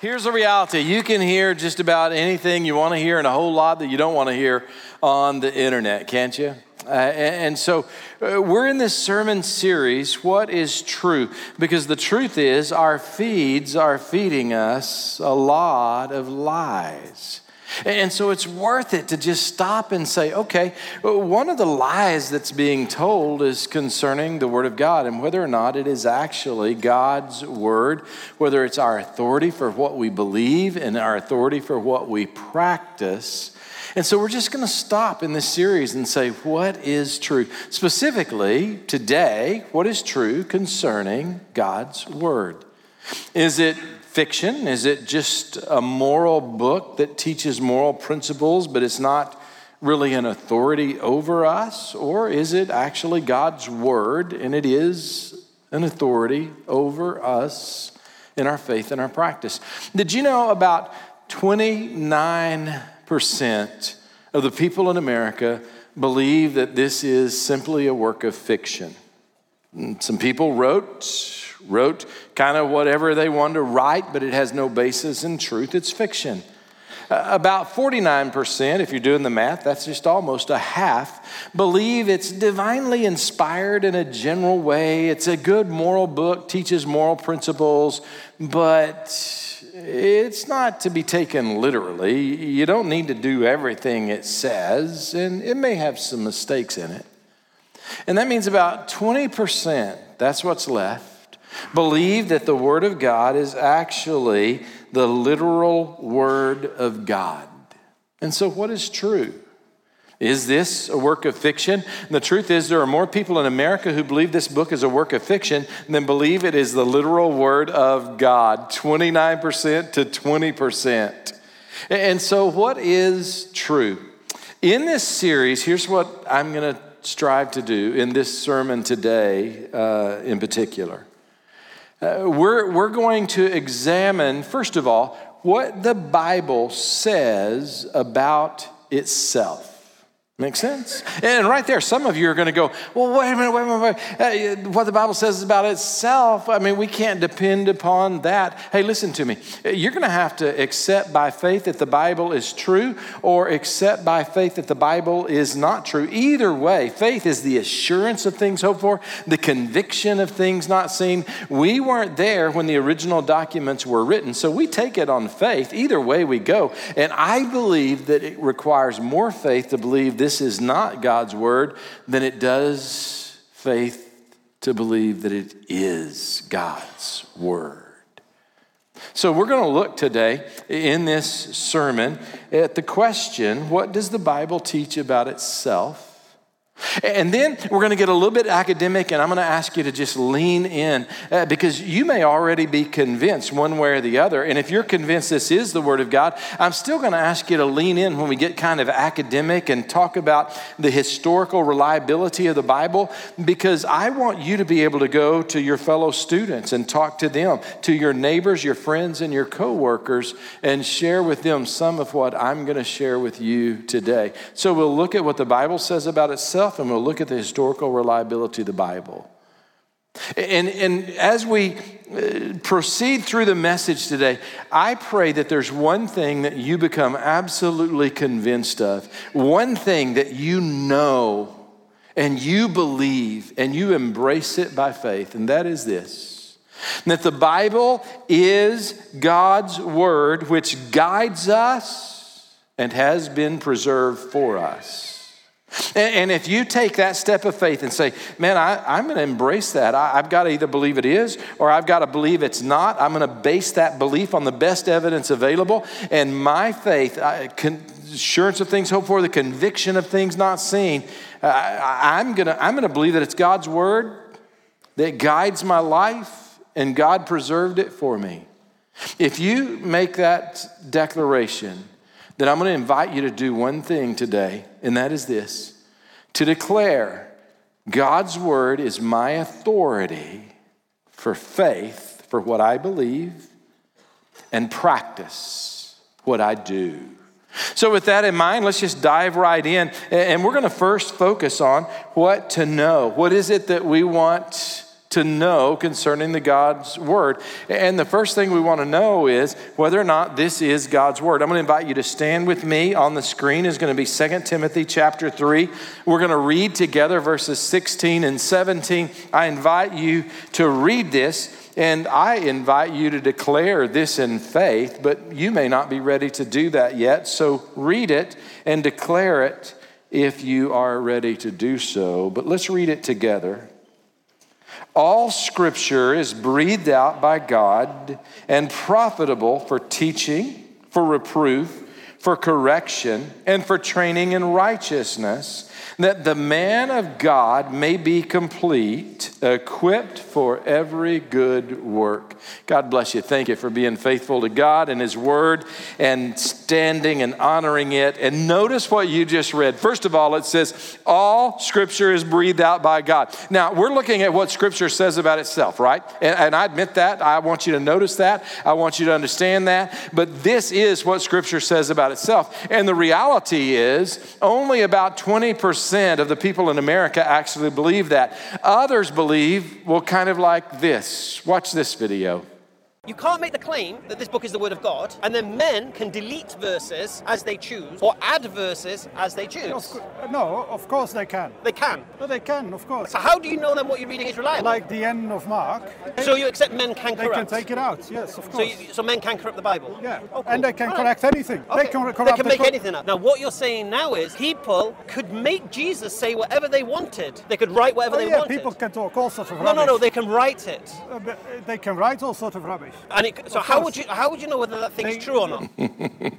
Here's the reality you can hear just about anything you want to hear and a whole lot that you don't want to hear on the internet, can't you? Uh, and so uh, we're in this sermon series, What is True? Because the truth is, our feeds are feeding us a lot of lies. And so it's worth it to just stop and say, okay, one of the lies that's being told is concerning the Word of God and whether or not it is actually God's Word, whether it's our authority for what we believe and our authority for what we practice. And so we're just going to stop in this series and say, what is true? Specifically, today, what is true concerning God's Word? Is it fiction? Is it just a moral book that teaches moral principles, but it's not really an authority over us? Or is it actually God's word and it is an authority over us in our faith and our practice? Did you know about 29% of the people in America believe that this is simply a work of fiction? Some people wrote wrote kind of whatever they wanted to write, but it has no basis in truth. It's fiction. Uh, about 49%, if you're doing the math, that's just almost a half, believe it's divinely inspired in a general way. It's a good moral book, teaches moral principles, but it's not to be taken literally. You don't need to do everything it says, and it may have some mistakes in it. And that means about 20%, that's what's left Believe that the Word of God is actually the literal Word of God. And so, what is true? Is this a work of fiction? And the truth is, there are more people in America who believe this book is a work of fiction than believe it is the literal Word of God 29% to 20%. And so, what is true? In this series, here's what I'm going to strive to do in this sermon today, uh, in particular. Uh, we're, we're going to examine, first of all, what the Bible says about itself. Make sense? And right there, some of you are going to go, well, wait a minute, wait a minute, wait. Uh, what the Bible says is about itself, I mean, we can't depend upon that. Hey, listen to me. You're going to have to accept by faith that the Bible is true or accept by faith that the Bible is not true. Either way, faith is the assurance of things hoped for, the conviction of things not seen. We weren't there when the original documents were written, so we take it on faith. Either way we go. And I believe that it requires more faith to believe this this is not God's word, then it does faith to believe that it is God's word. So, we're going to look today in this sermon at the question what does the Bible teach about itself? And then we're going to get a little bit academic, and I'm going to ask you to just lean in uh, because you may already be convinced one way or the other. And if you're convinced this is the Word of God, I'm still going to ask you to lean in when we get kind of academic and talk about the historical reliability of the Bible because I want you to be able to go to your fellow students and talk to them, to your neighbors, your friends, and your coworkers, and share with them some of what I'm going to share with you today. So we'll look at what the Bible says about itself and we'll look at the historical reliability of the Bible. And, and as we uh, proceed through the message today, I pray that there's one thing that you become absolutely convinced of, one thing that you know and you believe and you embrace it by faith, and that is this that the Bible is God's word which guides us and has been preserved for us. And if you take that step of faith and say, man, I, am going to embrace that, I, have got to either believe it is or I've got to believe it's not. I'm going to base that belief on the best evidence available. And my faith, I, con- assurance of things hoped for, the conviction of things not seen, uh, I'm going to I'm going to believe that it's God's word that guides my life and God preserved it for me. If you make that declaration, then I'm going to invite you to do one thing today, and that is this to declare God's word is my authority for faith, for what I believe, and practice what I do. So, with that in mind, let's just dive right in. And we're going to first focus on what to know. What is it that we want to know concerning the God's word. And the first thing we want to know is whether or not this is God's word. I'm going to invite you to stand with me on the screen is going to be 2 Timothy chapter 3. We're going to read together verses 16 and 17. I invite you to read this and I invite you to declare this in faith, but you may not be ready to do that yet. So read it and declare it if you are ready to do so. But let's read it together. All scripture is breathed out by God and profitable for teaching, for reproof, for correction, and for training in righteousness that the man of God may be complete, equipped for every good work. God bless you. Thank you for being faithful to God and His Word and standing and honoring it. And notice what you just read. First of all, it says, All Scripture is breathed out by God. Now, we're looking at what Scripture says about itself, right? And, and I admit that. I want you to notice that. I want you to understand that. But this is what Scripture says about itself. And the reality is, only about 20% of the people in America actually believe that. Others believe, well, kind of like this. Watch this video. You can't make the claim that this book is the word of God, and then men can delete verses as they choose or add verses as they choose. no, of course they can. They can. No, they can, of course. So how do you know then what you're reading is reliable? Like the end of Mark. So you accept men can corrupt? They can take it out. Yes, of course. So, you, so men can corrupt the Bible. Yeah, oh, cool. and they can correct anything. Okay. They can corrupt. They can make anything up. Now, what you're saying now is people could make Jesus say whatever they wanted. They could write whatever oh, they yeah, wanted. people can talk all sorts of rubbish. No, no, no. They can write it. Uh, they can write all sorts of rubbish. And it, so how would you how would you know whether that thing's true or not?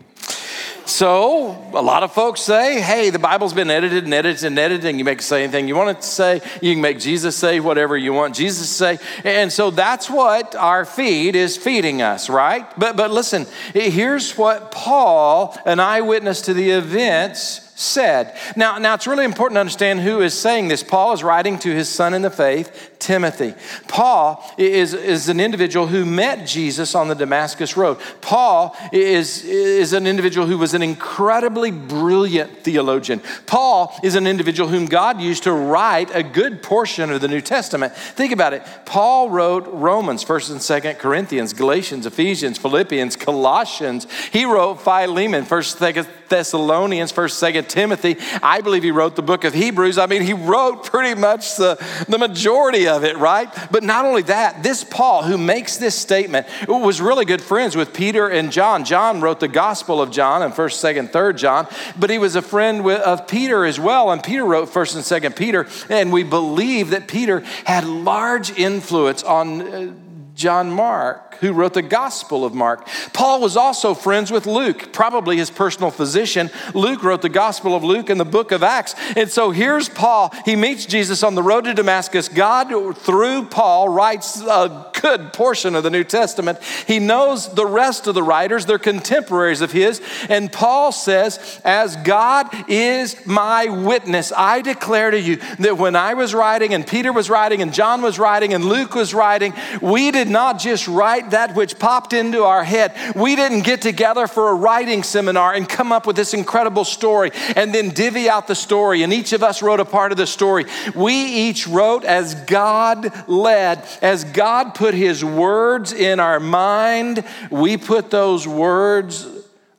So, a lot of folks say, hey, the Bible's been edited and edited and edited, and you make say anything you want it to say. You can make Jesus say whatever you want Jesus to say. And so that's what our feed is feeding us, right? But, but listen, here's what Paul, an eyewitness to the events, said. Now, now it's really important to understand who is saying this. Paul is writing to his son in the faith, Timothy. Paul is, is an individual who met Jesus on the Damascus Road. Paul is, is an individual who was an incredibly brilliant theologian. Paul is an individual whom God used to write a good portion of the New Testament. Think about it. Paul wrote Romans, 1st and 2nd Corinthians, Galatians, Ephesians, Philippians, Colossians. He wrote Philemon, 1st, 2nd Thessalonians, 1st, 2nd Timothy. I believe he wrote the book of Hebrews. I mean, he wrote pretty much the, the majority of it, right? But not only that, this Paul, who makes this statement, was really good friends with Peter and John. John wrote the Gospel of John and 1st, 2nd, 3rd John, but he was a friend with, of Peter as well. And Peter wrote 1st and 2nd Peter. And we believe that Peter had large influence on. Uh, John Mark, who wrote the Gospel of Mark. Paul was also friends with Luke, probably his personal physician. Luke wrote the Gospel of Luke and the book of Acts. And so here's Paul. He meets Jesus on the road to Damascus. God, through Paul, writes a good portion of the New Testament. He knows the rest of the writers, they're contemporaries of his. And Paul says, As God is my witness, I declare to you that when I was writing, and Peter was writing, and John was writing, and Luke was writing, we did not just write that which popped into our head. We didn't get together for a writing seminar and come up with this incredible story and then divvy out the story, and each of us wrote a part of the story. We each wrote as God led, as God put His words in our mind, we put those words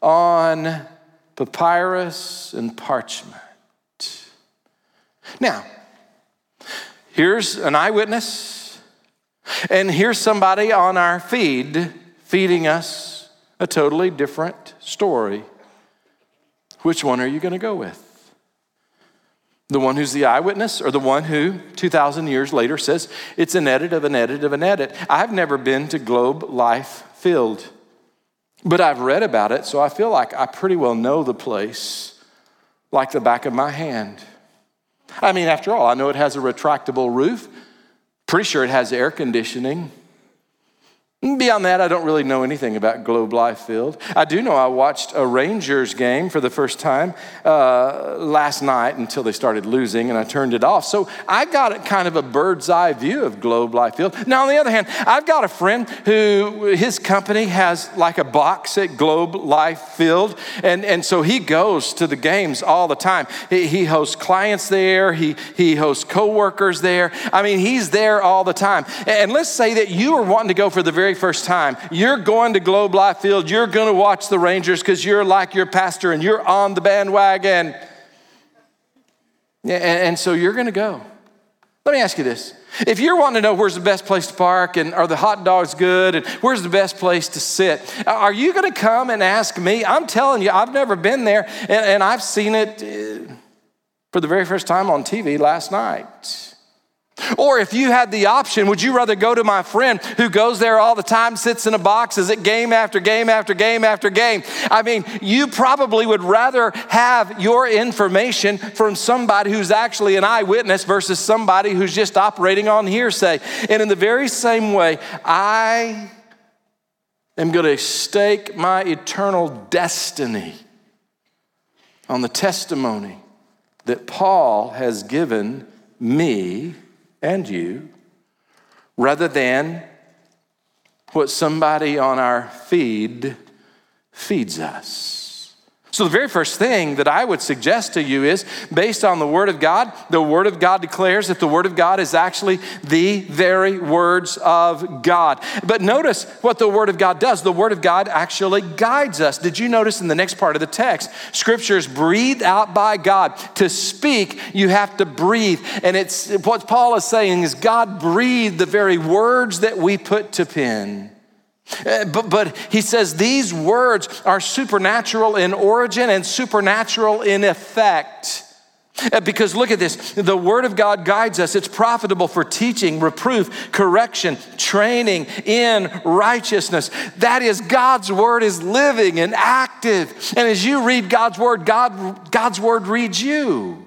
on papyrus and parchment. Now, here's an eyewitness and here's somebody on our feed feeding us a totally different story. Which one are you going to go with? The one who's the eyewitness or the one who 2,000 years later says it's an edit of an edit of an edit? I've never been to Globe Life Field, but I've read about it, so I feel like I pretty well know the place like the back of my hand. I mean, after all, I know it has a retractable roof. Pretty sure it has air conditioning. Beyond that, I don't really know anything about Globe Life Field. I do know I watched a Rangers game for the first time uh, last night until they started losing, and I turned it off. So I got kind of a bird's eye view of Globe Life Field. Now, on the other hand, I've got a friend who his company has like a box at Globe Life Field, and, and so he goes to the games all the time. He, he hosts clients there, he, he hosts coworkers there. I mean, he's there all the time. And let's say that you are wanting to go for the very very first time. You're going to Globe Life Field, you're going to watch the Rangers because you're like your pastor and you're on the bandwagon. And so you're going to go. Let me ask you this. If you're wanting to know where's the best place to park and are the hot dogs good and where's the best place to sit, are you going to come and ask me? I'm telling you, I've never been there and, and I've seen it uh, for the very first time on TV last night. Or if you had the option, would you rather go to my friend who goes there all the time, sits in a box, is it game after game after game after game? I mean, you probably would rather have your information from somebody who's actually an eyewitness versus somebody who's just operating on hearsay. And in the very same way, I am going to stake my eternal destiny on the testimony that Paul has given me and you rather than what somebody on our feed feeds us. So, the very first thing that I would suggest to you is based on the Word of God, the Word of God declares that the Word of God is actually the very words of God. But notice what the Word of God does. The Word of God actually guides us. Did you notice in the next part of the text? Scripture is breathed out by God. To speak, you have to breathe. And it's what Paul is saying is God breathed the very words that we put to pen. Uh, but, but he says these words are supernatural in origin and supernatural in effect. Uh, because look at this the Word of God guides us. It's profitable for teaching, reproof, correction, training in righteousness. That is, God's Word is living and active. And as you read God's Word, God, God's Word reads you.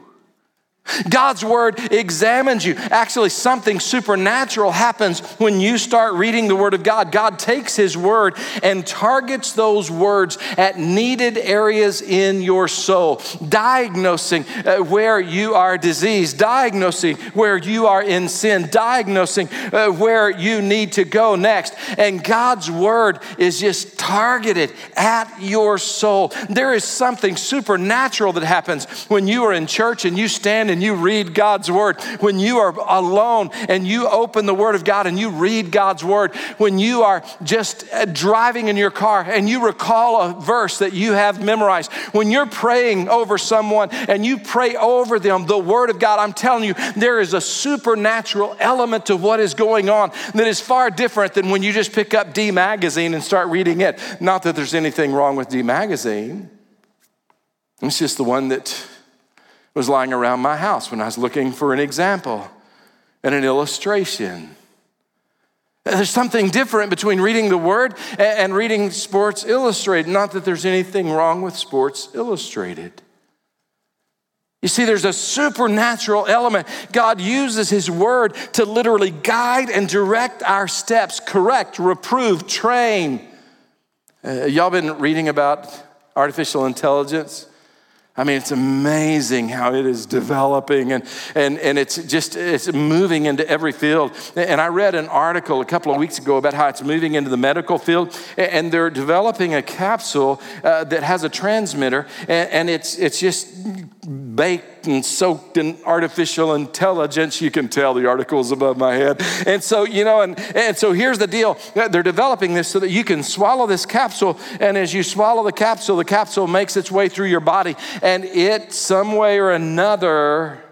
God's word examines you. Actually, something supernatural happens when you start reading the word of God. God takes his word and targets those words at needed areas in your soul, diagnosing uh, where you are diseased, diagnosing where you are in sin, diagnosing uh, where you need to go next. And God's word is just targeted at your soul. There is something supernatural that happens when you are in church and you stand and you read God's word, when you are alone and you open the word of God and you read God's word, when you are just uh, driving in your car and you recall a verse that you have memorized, when you're praying over someone and you pray over them the word of God, I'm telling you, there is a supernatural element to what is going on that is far different than when you just pick up D Magazine and start reading it. Not that there's anything wrong with D Magazine. It's just the one that was lying around my house when I was looking for an example and an illustration. There's something different between reading the Word and reading Sports Illustrated. Not that there's anything wrong with Sports Illustrated. You see, there's a supernatural element. God uses His Word to literally guide and direct our steps, correct, reprove, train. Uh, y'all been reading about artificial intelligence? I mean, it's amazing how it is developing and, and, and it's just it's moving into every field. And I read an article a couple of weeks ago about how it's moving into the medical field, and they're developing a capsule uh, that has a transmitter, and, and it's, it's just baked and soaked in artificial intelligence. You can tell the article's above my head. And so, you know, and, and so here's the deal they're developing this so that you can swallow this capsule, and as you swallow the capsule, the capsule makes its way through your body and it, some way or another,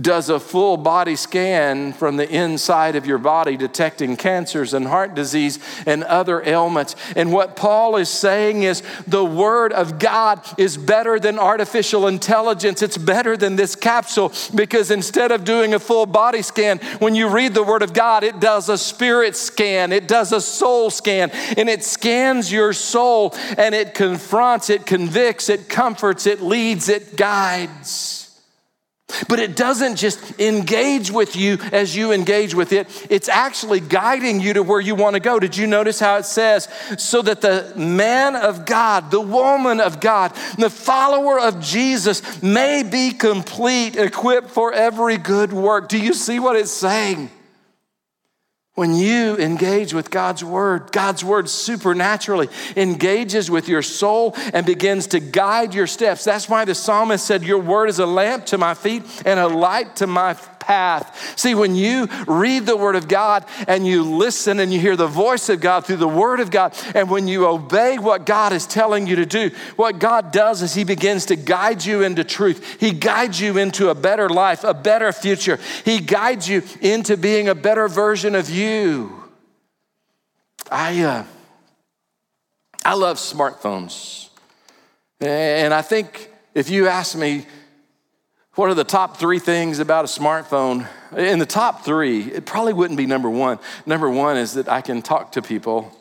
does a full body scan from the inside of your body, detecting cancers and heart disease and other ailments. And what Paul is saying is the Word of God is better than artificial intelligence. It's better than this capsule because instead of doing a full body scan, when you read the Word of God, it does a spirit scan, it does a soul scan, and it scans your soul and it confronts, it convicts, it comforts, it leads, it guides. But it doesn't just engage with you as you engage with it, it's actually guiding you to where you want to go. Did you notice how it says, so that the man of God, the woman of God, the follower of Jesus may be complete, equipped for every good work? Do you see what it's saying? When you engage with God's word, God's word supernaturally engages with your soul and begins to guide your steps. That's why the psalmist said, Your word is a lamp to my feet and a light to my path. See, when you read the Word of God and you listen and you hear the voice of God through the Word of God, and when you obey what God is telling you to do, what God does is He begins to guide you into truth. He guides you into a better life, a better future. He guides you into being a better version of you. I, uh, I love smartphones. And I think if you ask me, what are the top three things about a smartphone? In the top three, it probably wouldn't be number one. Number one is that I can talk to people.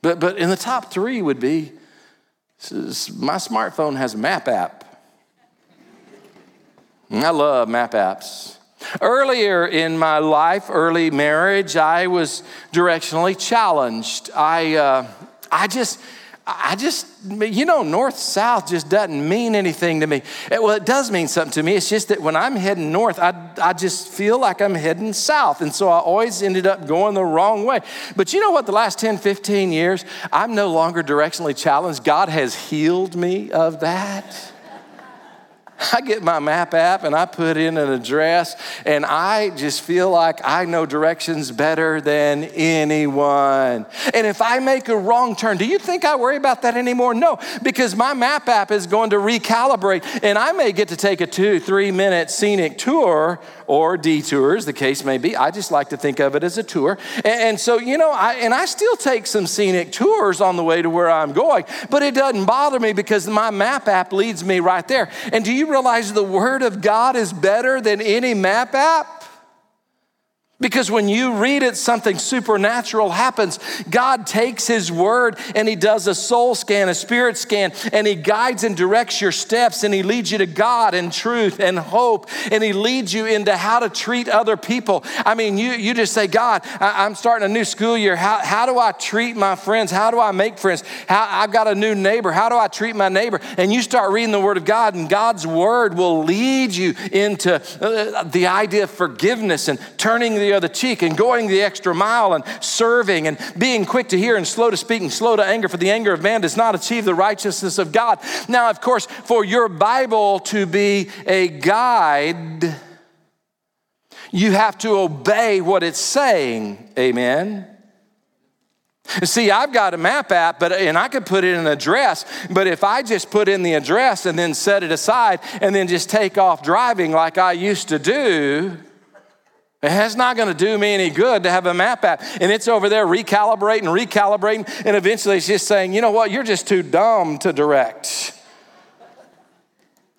But, but in the top three would be my smartphone has a map app. I love map apps. Earlier in my life, early marriage, I was directionally challenged. I, uh, I just, I just, you know, north south just doesn't mean anything to me. Well, it does mean something to me. It's just that when I'm heading north, I, I just feel like I'm heading south. And so I always ended up going the wrong way. But you know what? The last 10, 15 years, I'm no longer directionally challenged. God has healed me of that. I get my map app and I put in an address, and I just feel like I know directions better than anyone. And if I make a wrong turn, do you think I worry about that anymore? No, because my map app is going to recalibrate, and I may get to take a two, three minute scenic tour or detours, the case may be. I just like to think of it as a tour. And, so, you know, I, and I still take some scenic tours on the way to where I'm going, but it doesn't bother me because my map app leads me right there. And do you realize the Word of God is better than any map app? Because when you read it, something supernatural happens. God takes His word and He does a soul scan, a spirit scan, and He guides and directs your steps and He leads you to God and truth and hope and He leads you into how to treat other people. I mean, you, you just say, God, I, am starting a new school year. How, how do I treat my friends? How do I make friends? How, I've got a new neighbor. How do I treat my neighbor? And you start reading the Word of God, and God's Word will lead you into uh, the idea of forgiveness and turning the other cheek and going the extra mile and serving and being quick to hear and slow to speak and slow to anger, for the anger of man does not achieve the righteousness of God. Now, of course, for your Bible to be a guide, you have to obey what it's saying. Amen. See, I've got a map app, but and I could put in an address, but if I just put in the address and then set it aside and then just take off driving like I used to do, it's not going to do me any good to have a map app. And it's over there recalibrating, recalibrating, and eventually it's just saying, you know what, you're just too dumb to direct.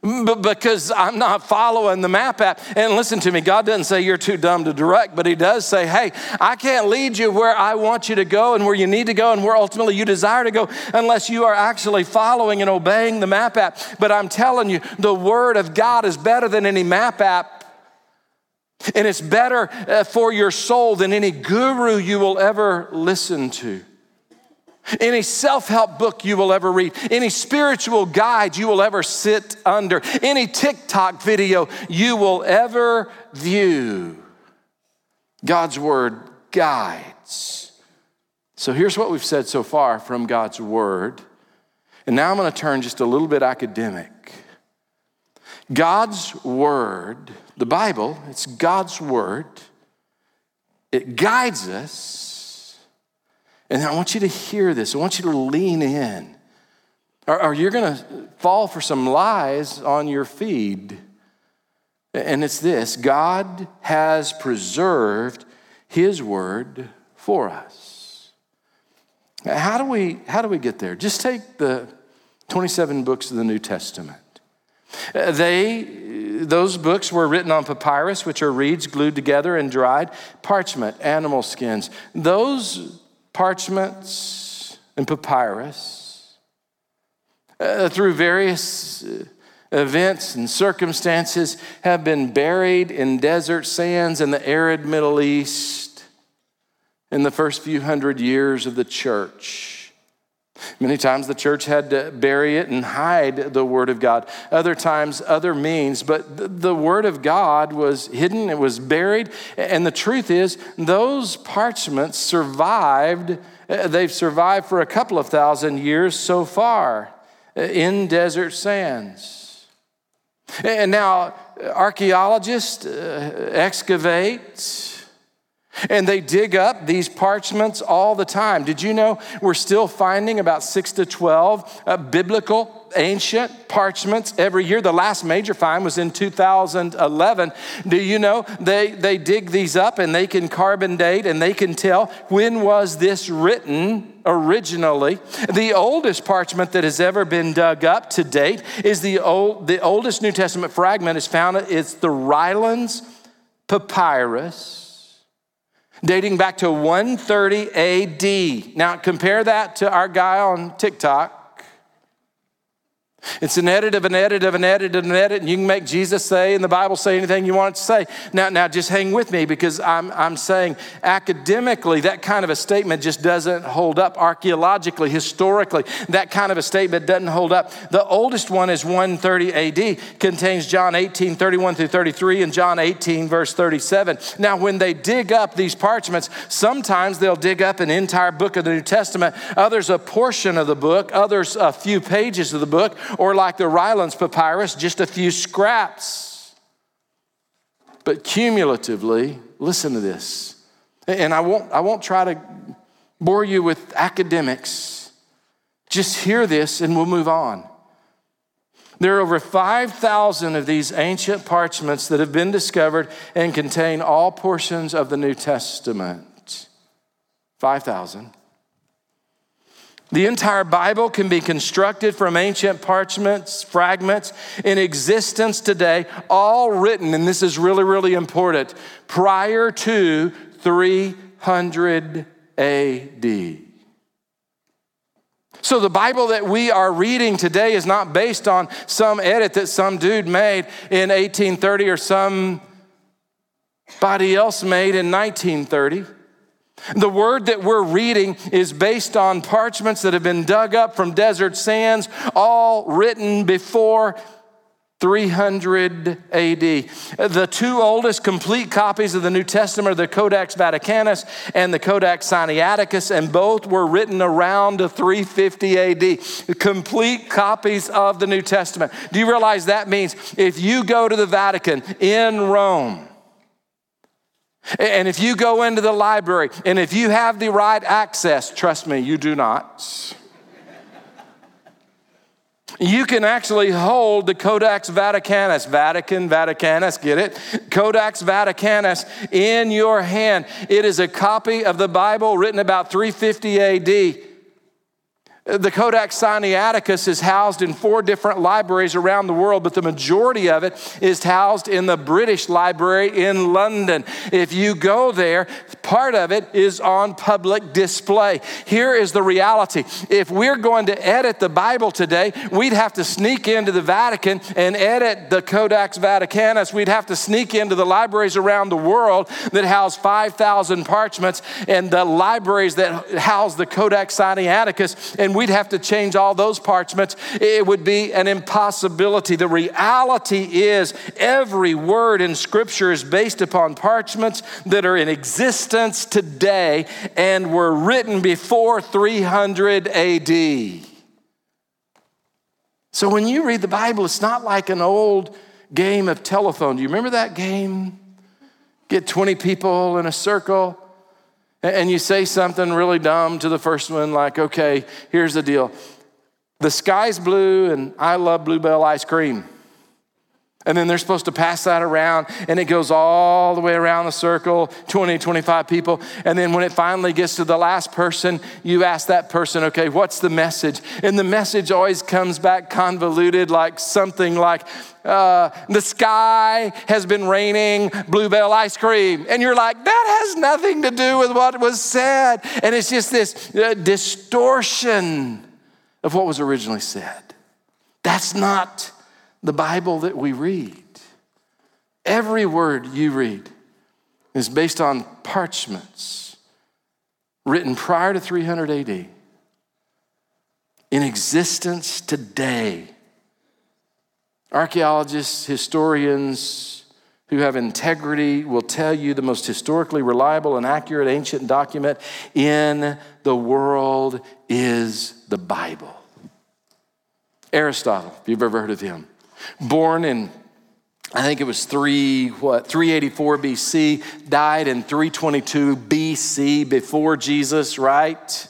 But because I'm not following the map app. And listen to me, God doesn't say you're too dumb to direct, but He does say, hey, I can't lead you where I want you to go and where you need to go and where ultimately you desire to go unless you are actually following and obeying the map app. But I'm telling you, the Word of God is better than any map app and it's better uh, for your soul than any guru you will ever listen to, any self help book you will ever read, any spiritual guide you will ever sit under, any TikTok video you will ever view. God's Word guides. So here's what we've said so far from God's Word. And now I'm going to turn just a little bit academic. God's Word the Bible, it's God's Word. It guides us. And I want you to hear this. I want you to lean in. Or, or you're going to fall for some lies on your feed. And it's this God has preserved His Word for us. How do we, how do we get there? Just take the 27 books of the New Testament. They, those books were written on papyrus, which are reeds glued together and dried, parchment, animal skins. Those parchments and papyrus, uh, through various uh, events and circumstances have been buried in desert sands in the arid Middle East in the first few hundred years of the church. Many times the church had to bury it and hide the Word of God. Other times, other means, but the Word of God was hidden, it was buried. And the truth is, those parchments survived. Uh, they've survived for a couple of thousand years so far uh, in desert sands. And now, archaeologists uh, excavate and they dig up these parchments all the time. Did you know we're still finding about six to 12 uh, biblical ancient parchments every year? The last major find was in 2011. Do you know they, they dig these up and they can carbon date and they can tell when was this written originally. The oldest parchment that has ever been dug up to date is the, old, the oldest New Testament fragment is found, it's the Rylands Papyrus dating back to 130 AD. Now, compare that to our guy on TikTok it's an edit of an edit of an edit of an edit, and you can make Jesus say and the Bible say anything you want it to say. Now, now just hang with me because I'm, I'm saying academically, that kind of a statement just doesn't hold up. Archaeologically, historically, that kind of a statement doesn't hold up. The oldest one is 130 AD, contains John 18, 31 through 33, and John 18, verse 37. Now, when they dig up these parchments, sometimes they'll dig up an entire book of the New Testament, others a portion of the book, others a few pages of the book or like the Rylands papyrus, just a few scraps. But cumulatively, listen to this. And I won't, I won't try to bore you with academics. Just hear this and we'll move on. There are over 5,000 of these ancient parchments that have been discovered and contain all portions of the New Testament. 5,000. The entire Bible can be constructed from ancient parchments, fragments in existence today, all written, and this is really, really important, prior to 300 AD. So, the Bible that we are reading today is not based on some edit that some dude made in 1830 or somebody else made in 1930. The word that we're reading is based on parchments that have been dug up from desert sands, all written before 300 AD. The two oldest complete copies of the New Testament are the Codex Vaticanus and the Codex Sinaiticus, and both were written around 350 AD. Complete copies of the New Testament. Do you realize that means if you go to the Vatican in Rome, and if you go into the library and if you have the right access, trust me, you do not. You can actually hold the Codex Vaticanus, Vatican, Vaticanus, get it? Codex Vaticanus in your hand. It is a copy of the Bible written about 350 AD. The Codex Sinaiticus is housed in four different libraries around the world, but the majority of it is housed in the British Library in London. If you go there, part of it is on public display. Here is the reality if we're going to edit the Bible today, we'd have to sneak into the Vatican and edit the Codex Vaticanus. We'd have to sneak into the libraries around the world that house 5,000 parchments and the libraries that house the Codex Sinaiticus. And we'd have to change all those parchments. It would be an impossibility. The reality is, every word in Scripture is based upon parchments that are in existence today and were written before 300 AD. So when you read the Bible, it's not like an old game of telephone. Do you remember that game? Get 20 people in a circle and you say something really dumb to the first one, like, okay, here's the deal the sky's blue and I love Blue Bell ice cream. And then they're supposed to pass that around, and it goes all the way around the circle 20, 25 people. And then when it finally gets to the last person, you ask that person, okay, what's the message? And the message always comes back convoluted, like something like, uh, the sky has been raining Blue Bell ice cream. And you're like, that has nothing to do with what was said. And it's just this uh, distortion of what was originally said. That's not the Bible that we read. Every word you read is based on parchments written prior to 300 AD, in existence today. Archaeologists, historians who have integrity will tell you the most historically reliable and accurate ancient document in the world is the Bible. Aristotle, if you've ever heard of him, born in I think it was 3 what 384 BC, died in 322 BC before Jesus, right?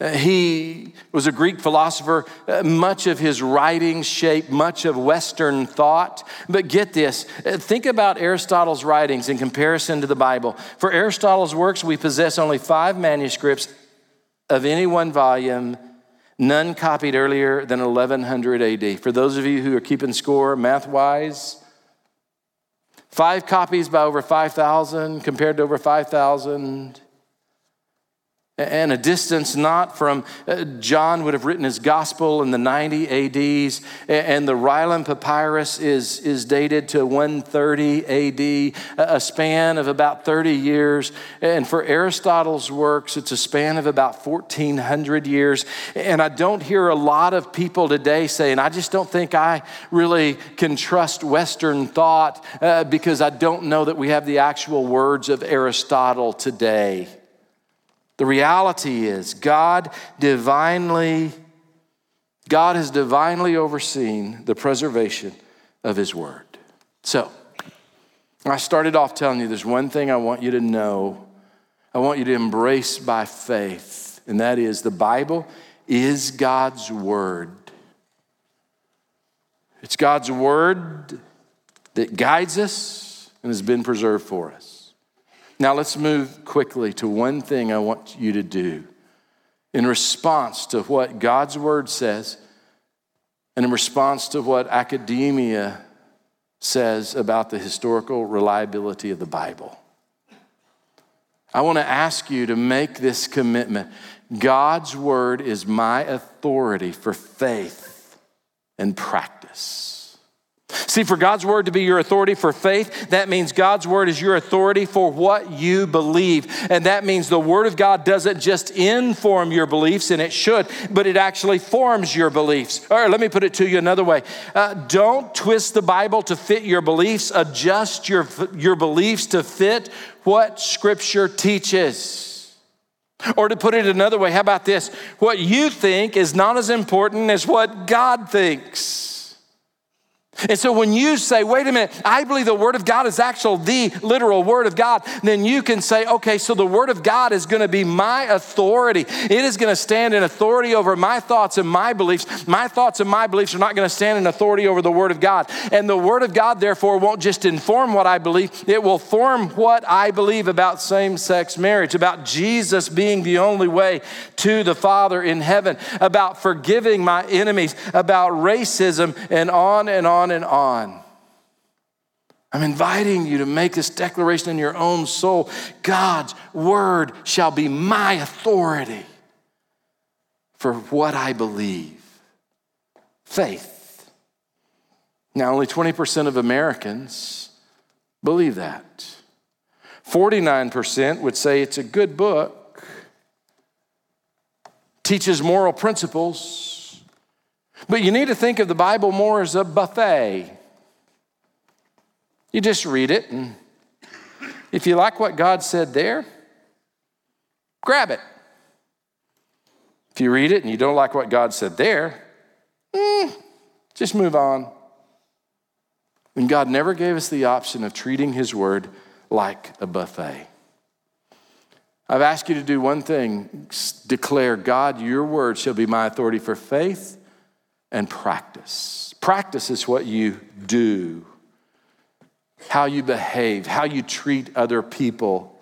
Uh, he was a Greek philosopher. Uh, much of his writings shaped much of Western thought. But get this uh, think about Aristotle's writings in comparison to the Bible. For Aristotle's works, we possess only five manuscripts of any one volume none copied earlier than 1100 AD. For those of you who are keeping score math wise, five copies by over 5,000 compared to over 5,000 and a distance not from uh, John would have written his gospel in the 90 ADs, and the Ryland papyrus is, is dated to 130 AD, a span of about 30 years. And for Aristotle's works, it's a span of about 1400 years. And I don't hear a lot of people today saying, I just don't think I really can trust Western thought uh, because I don't know that we have the actual words of Aristotle today. The reality is, God divinely, God has divinely overseen the preservation of His Word. So, I started off telling you there's one thing I want you to know, I want you to embrace by faith, and that is the Bible is God's Word. It's God's Word that guides us and has been preserved for us. Now, let's move quickly to one thing I want you to do in response to what God's word says and in response to what academia says about the historical reliability of the Bible. I want to ask you to make this commitment. God's word is my authority for faith and practice. See, for God's word to be your authority for faith, that means God's word is your authority for what you believe. And that means the word of God doesn't just inform your beliefs, and it should, but it actually forms your beliefs. All right, let me put it to you another way uh, don't twist the Bible to fit your beliefs, adjust your, your beliefs to fit what Scripture teaches. Or to put it another way, how about this? What you think is not as important as what God thinks. And so when you say, wait a minute, I believe the Word of God is actually the literal Word of God, then you can say, okay, so the Word of God is going to be my authority. It is going to stand in authority over my thoughts and my beliefs. My thoughts and my beliefs are not going to stand in authority over the Word of God. And the Word of God, therefore, won't just inform what I believe, it will form what I believe about same sex marriage, about Jesus being the only way to the Father in heaven, about forgiving my enemies, about racism, and on and on on and on. I'm inviting you to make this declaration in your own soul God's word shall be my authority for what I believe. Faith. Now, only 20% of Americans believe that. 49% would say it's a good book, teaches moral principles but you need to think of the Bible more as a buffet. You just read it, and if you like what God said there, grab it. If you read it and you don't like what God said there, mm, just move on. And God never gave us the option of treating His word like a buffet. I've asked you to do one thing declare, God, your word shall be my authority for faith and practice. Practice is what you do, how you behave, how you treat other people.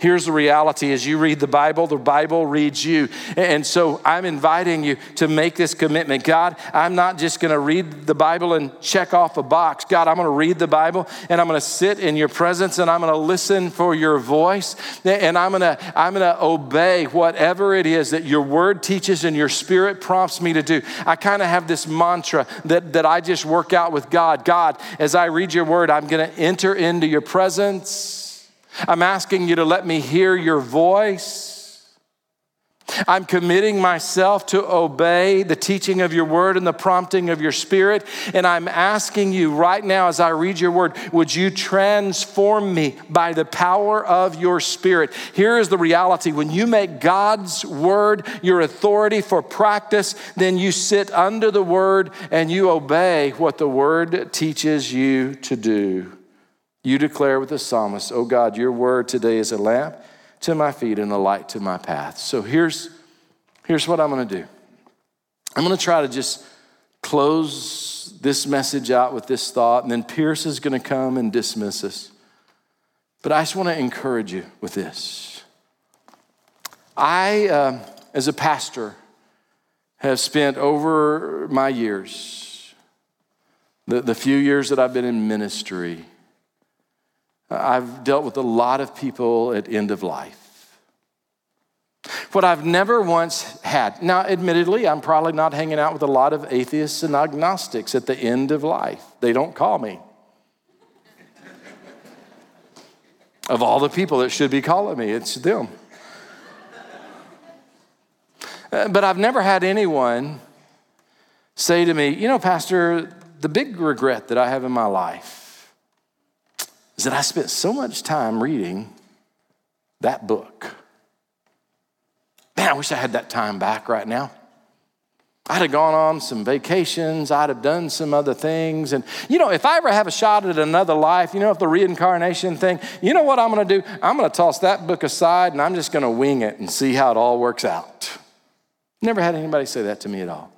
Here's the reality as you read the Bible, the Bible reads you. And so I'm inviting you to make this commitment. God, I'm not just going to read the Bible and check off a box. God, I'm going to read the Bible and I'm going to sit in your presence and I'm going to listen for your voice and I'm going to I'm going to obey whatever it is that your word teaches and your spirit prompts me to do. I kind of have this mantra that that I just work out with God. God, as I read your word, I'm going to enter into your presence. I'm asking you to let me hear your voice. I'm committing myself to obey the teaching of your word and the prompting of your spirit. And I'm asking you right now, as I read your word, would you transform me by the power of your spirit? Here is the reality when you make God's word your authority for practice, then you sit under the word and you obey what the word teaches you to do. You declare with the psalmist, Oh God, your word today is a lamp to my feet and a light to my path. So here's, here's what I'm going to do I'm going to try to just close this message out with this thought, and then Pierce is going to come and dismiss us. But I just want to encourage you with this. I, uh, as a pastor, have spent over my years, the, the few years that I've been in ministry, I've dealt with a lot of people at end of life. What I've never once had, now, admittedly, I'm probably not hanging out with a lot of atheists and agnostics at the end of life. They don't call me. of all the people that should be calling me, it's them. Uh, but I've never had anyone say to me, you know, Pastor, the big regret that I have in my life is that I spent so much time reading that book. Man, I wish I had that time back right now. I'd have gone on some vacations, I'd have done some other things. And, you know, if I ever have a shot at another life, you know, if the reincarnation thing, you know what I'm gonna do? I'm gonna toss that book aside and I'm just gonna wing it and see how it all works out. Never had anybody say that to me at all.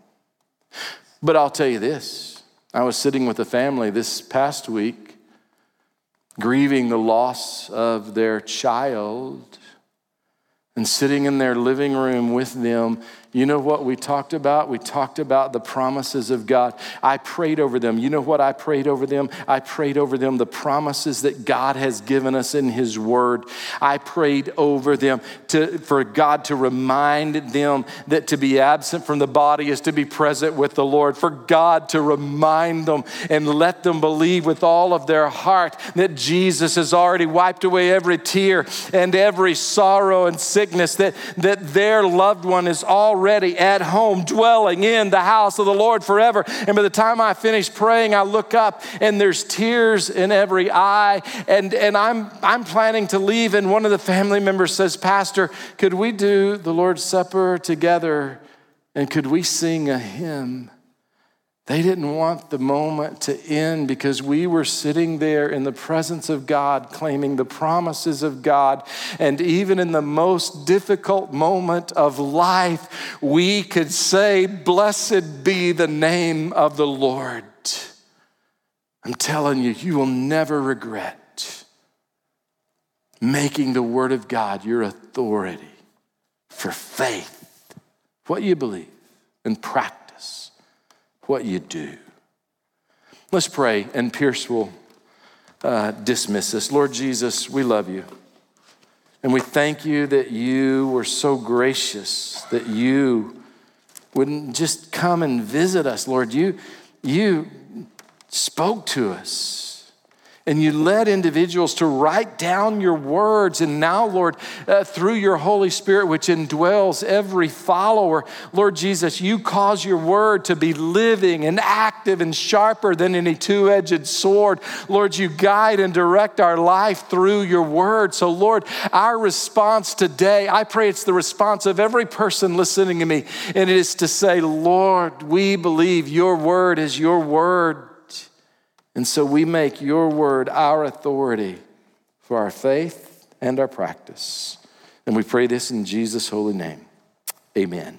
But I'll tell you this I was sitting with a family this past week grieving the loss of their child and sitting in their living room with them you know what we talked about? We talked about the promises of God. I prayed over them. You know what I prayed over them? I prayed over them the promises that God has given us in His Word. I prayed over them to, for God to remind them that to be absent from the body is to be present with the Lord, for God to remind them and let them believe with all of their heart that Jesus has already wiped away every tear and every sorrow and sickness, that, that their loved one is already already at home, dwelling in the house of the Lord forever. And by the time I finish praying, I look up and there's tears in every eye. And, and I'm, I'm planning to leave. And one of the family members says, Pastor, could we do the Lord's Supper together? And could we sing a hymn? They didn't want the moment to end because we were sitting there in the presence of God, claiming the promises of God. And even in the most difficult moment of life, we could say, Blessed be the name of the Lord. I'm telling you, you will never regret making the Word of God your authority for faith, what you believe, and practice what you do. Let's pray, and Pierce will uh, dismiss us. Lord Jesus, we love you. And we thank you that you were so gracious, that you wouldn't just come and visit us, Lord. You, you spoke to us and you led individuals to write down your words. And now, Lord, uh, through your Holy Spirit, which indwells every follower, Lord Jesus, you cause your word to be living and active and sharper than any two edged sword. Lord, you guide and direct our life through your word. So, Lord, our response today, I pray it's the response of every person listening to me, and it is to say, Lord, we believe your word is your word. And so we make your word our authority for our faith and our practice. And we pray this in Jesus' holy name. Amen.